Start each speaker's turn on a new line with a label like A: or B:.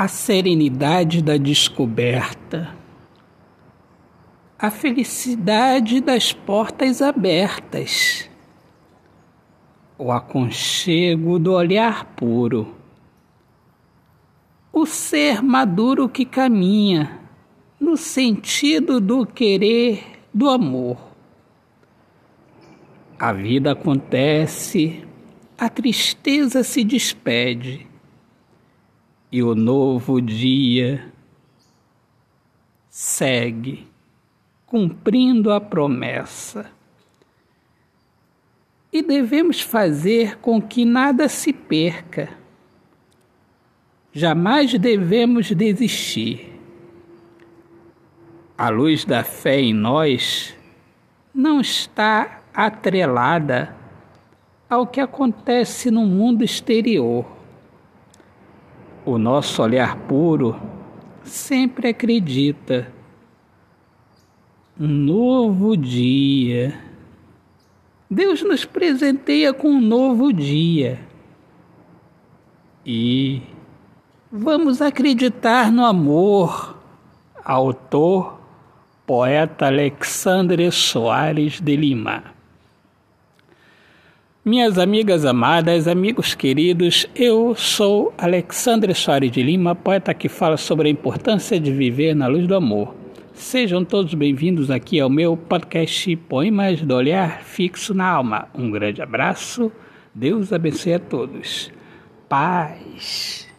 A: a serenidade da descoberta, a felicidade das portas abertas, o aconchego do olhar puro, o ser maduro que caminha no sentido do querer do amor. A vida acontece, a tristeza se despede e o novo dia segue, cumprindo a promessa. E devemos fazer com que nada se perca. Jamais devemos desistir. A luz da fé em nós não está atrelada ao que acontece no mundo exterior o nosso olhar puro sempre acredita. Um novo dia. Deus nos presenteia com um novo dia. E vamos acreditar no amor. Autor, poeta Alexandre Soares de Lima. Minhas amigas amadas, amigos queridos, eu sou Alexandre Soares de Lima, poeta que fala sobre a importância de viver na luz do amor. Sejam todos bem-vindos aqui ao meu podcast Poemas do Olhar Fixo na Alma. Um grande abraço, Deus abençoe a todos. Paz.